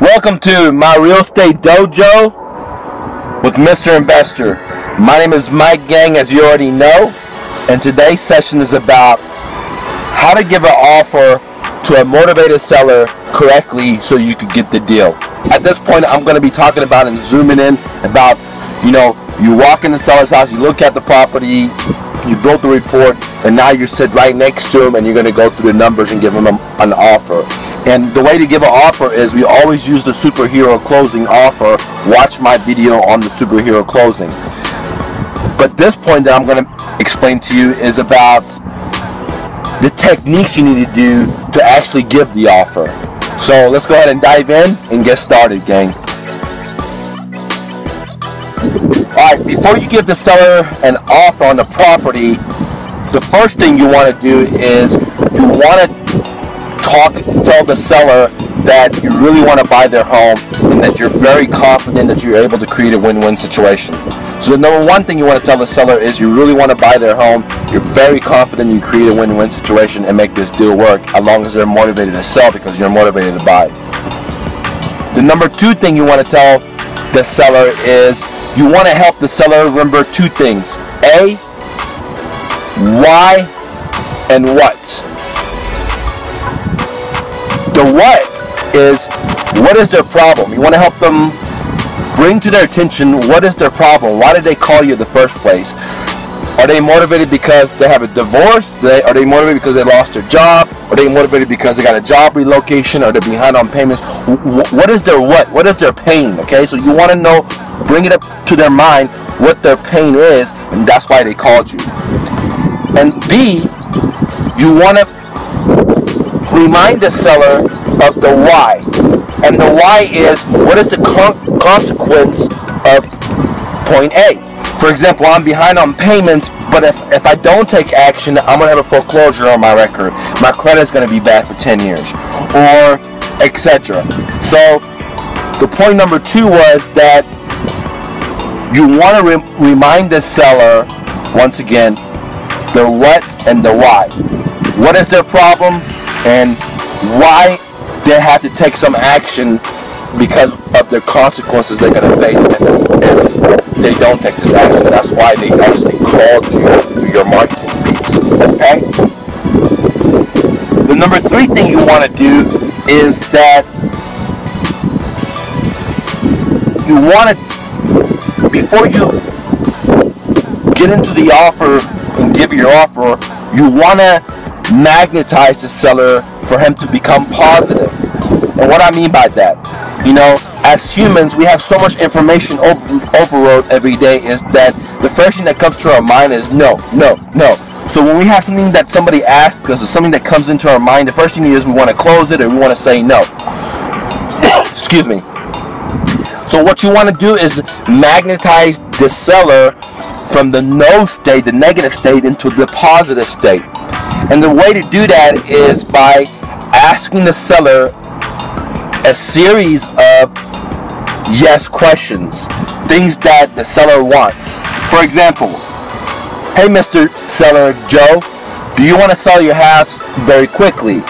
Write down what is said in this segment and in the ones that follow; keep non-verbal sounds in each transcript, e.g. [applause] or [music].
Welcome to my real estate dojo with Mr. Investor. My name is Mike Gang, as you already know, and today's session is about how to give an offer to a motivated seller correctly so you could get the deal. At this point, I'm going to be talking about and zooming in about, you know, you walk in the seller's house, you look at the property, you build the report, and now you sit right next to him and you're going to go through the numbers and give him an offer. And the way to give an offer is we always use the superhero closing offer. Watch my video on the superhero closing. But this point that I'm going to explain to you is about the techniques you need to do to actually give the offer. So let's go ahead and dive in and get started, gang. Alright, before you give the seller an offer on the property, the first thing you want to do is you want to talk, tell the seller that you really want to buy their home and that you're very confident that you're able to create a win-win situation. So the number one thing you want to tell the seller is you really want to buy their home. You're very confident you create a win-win situation and make this deal work as long as they're motivated to sell because you're motivated to buy. The number two thing you want to tell the seller is you want to help the seller remember two things. A, why and what. The what is what is their problem? You want to help them bring to their attention what is their problem. Why did they call you in the first place? Are they motivated because they have a divorce? Are they motivated because they lost their job? Are they motivated because they got a job relocation? Are they behind on payments? What is their what? What is their pain? Okay, so you want to know, bring it up to their mind what their pain is, and that's why they called you. And B, you want to remind the seller of the why. And the why is what is the con- consequence of point A? For example, I'm behind on payments, but if, if I don't take action, I'm going to have a foreclosure on my record. My credit is going to be bad for 10 years, or etc. So, the point number two was that you want to re- remind the seller, once again, the what and the why. What is their problem? And why they have to take some action because of the consequences they're going to face if they don't take this action. That's why they actually called you your marketing piece. Okay? The number three thing you want to do is that you want to, before you get into the offer and give your offer, you want to magnetize the seller for him to become positive. And what I mean by that, you know, as humans, we have so much information over, overload every day is that the first thing that comes to our mind is no, no, no. So when we have something that somebody asks us or something that comes into our mind, the first thing is we want to close it or we want to say no. [coughs] Excuse me. So what you want to do is magnetize the seller from the no state, the negative state, into the positive state. And the way to do that is by asking the seller a series of yes questions, things that the seller wants. For example, hey Mr. Seller Joe, do you want to sell your house very quickly?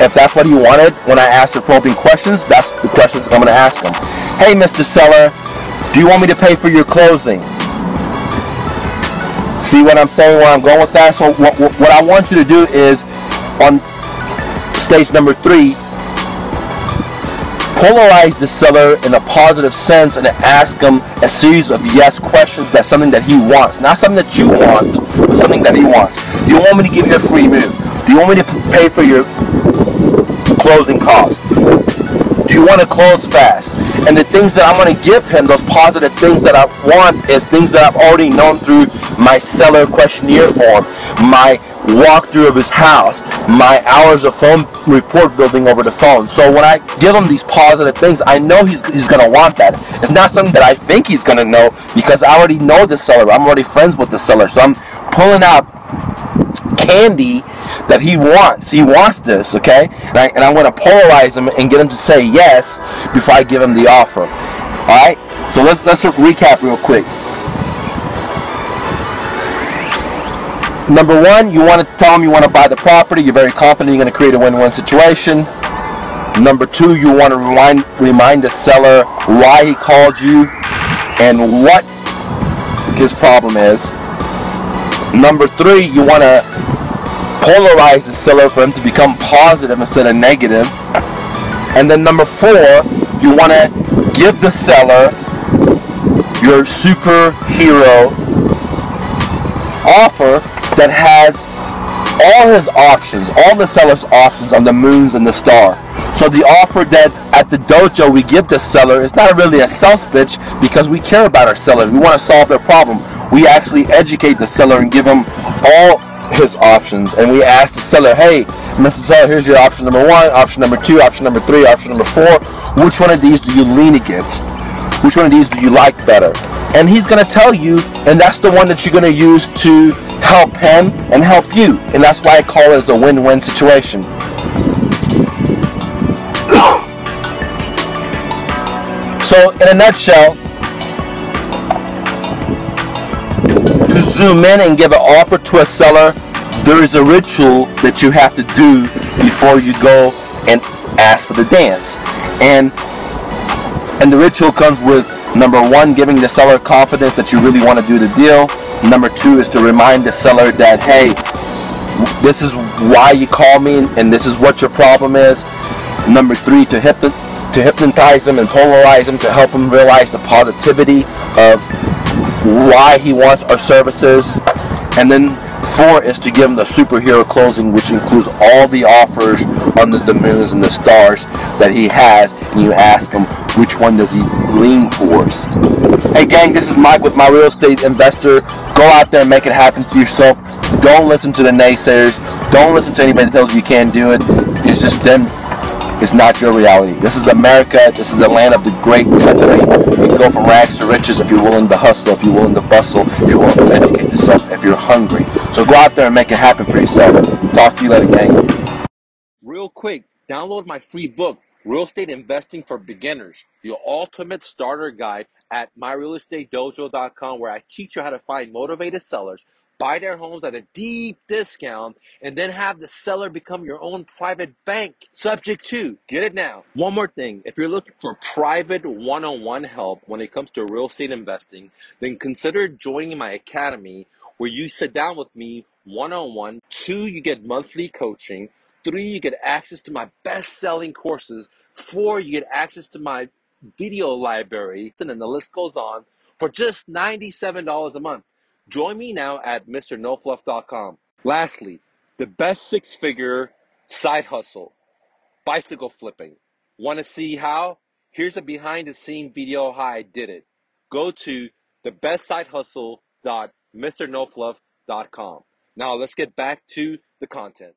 if that's what he wanted, when I asked the probing questions, that's the questions I'm going to ask him. Hey Mr. Seller, do you want me to pay for your closing? See what I'm saying, where I'm going with that? So what, what I want you to do is on stage number three, polarize the seller in a positive sense and ask him a series of yes questions that's something that he wants. Not something that you want, but something that he wants. Do you want me to give you a free move? Do you want me to pay for your closing costs? Do you want to close fast? And the things that I'm going to give him, those positive things that I want, is things that I've already known through my seller questionnaire form, my walkthrough of his house, my hours of phone report building over the phone. So when I give him these positive things, I know he's, he's going to want that. It's not something that I think he's going to know because I already know the seller. I'm already friends with the seller. So I'm pulling out candy that he wants. He wants this, okay? And, I, and I'm going to polarize him and get him to say yes before I give him the offer. All right? So let's let's recap real quick. Number one, you want to tell him you want to buy the property. You're very confident you're going to create a win-win situation. Number two, you want to remind remind the seller why he called you and what his problem is. Number three, you want to polarize the seller for him to become positive instead of negative. And then number four, you want to give the seller your superhero offer that has all his options, all the seller's options on the moons and the star. So the offer that at the dojo we give the seller is not really a sales pitch because we care about our sellers. We want to solve their problem. We actually educate the seller and give them all his options and we ask the seller, hey, Mr. Seller, here's your option number one, option number two, option number three, option number four. Which one of these do you lean against? Which one of these do you like better? And he's going to tell you, and that's the one that you're going to use to help him and help you. And that's why I call it as a win-win situation. [coughs] so, in a nutshell, to zoom in and give an offer to a seller, there is a ritual that you have to do before you go and ask for the dance. And and the ritual comes with number one, giving the seller confidence that you really want to do the deal. Number two is to remind the seller that, hey, this is why you call me and this is what your problem is. Number three, to, hypno- to hypnotize them and polarize them to help them realize the positivity of why he wants our services. And then four is to give him the superhero closing, which includes all the offers under the moons and the stars that he has. And you ask him, which one does he lean towards? Hey gang, this is Mike with My Real Estate Investor. Go out there and make it happen for yourself. Don't listen to the naysayers. Don't listen to anybody that tells you you can't do it. It's just them. It's not your reality. This is America. This is the land of the great country. You can go from rags to riches if you're willing to hustle, if you're willing to bustle, if you're willing to educate yourself, if you're hungry. So go out there and make it happen for yourself. Talk to you later, gang. Real quick, download my free book, Real Estate Investing for Beginners, the ultimate starter guide at myrealestatedojo.com, where I teach you how to find motivated sellers, buy their homes at a deep discount, and then have the seller become your own private bank. Subject to, get it now. One more thing if you're looking for private one on one help when it comes to real estate investing, then consider joining my academy where you sit down with me one on one. Two, you get monthly coaching. Three, you get access to my best selling courses. Four, you get access to my video library. And then the list goes on for just $97 a month. Join me now at MrNoFluff.com. Lastly, the best six figure side hustle bicycle flipping. Want to see how? Here's a behind the scene video how I did it. Go to thebestsidehustle.mrnofluff.com. Now let's get back to the content.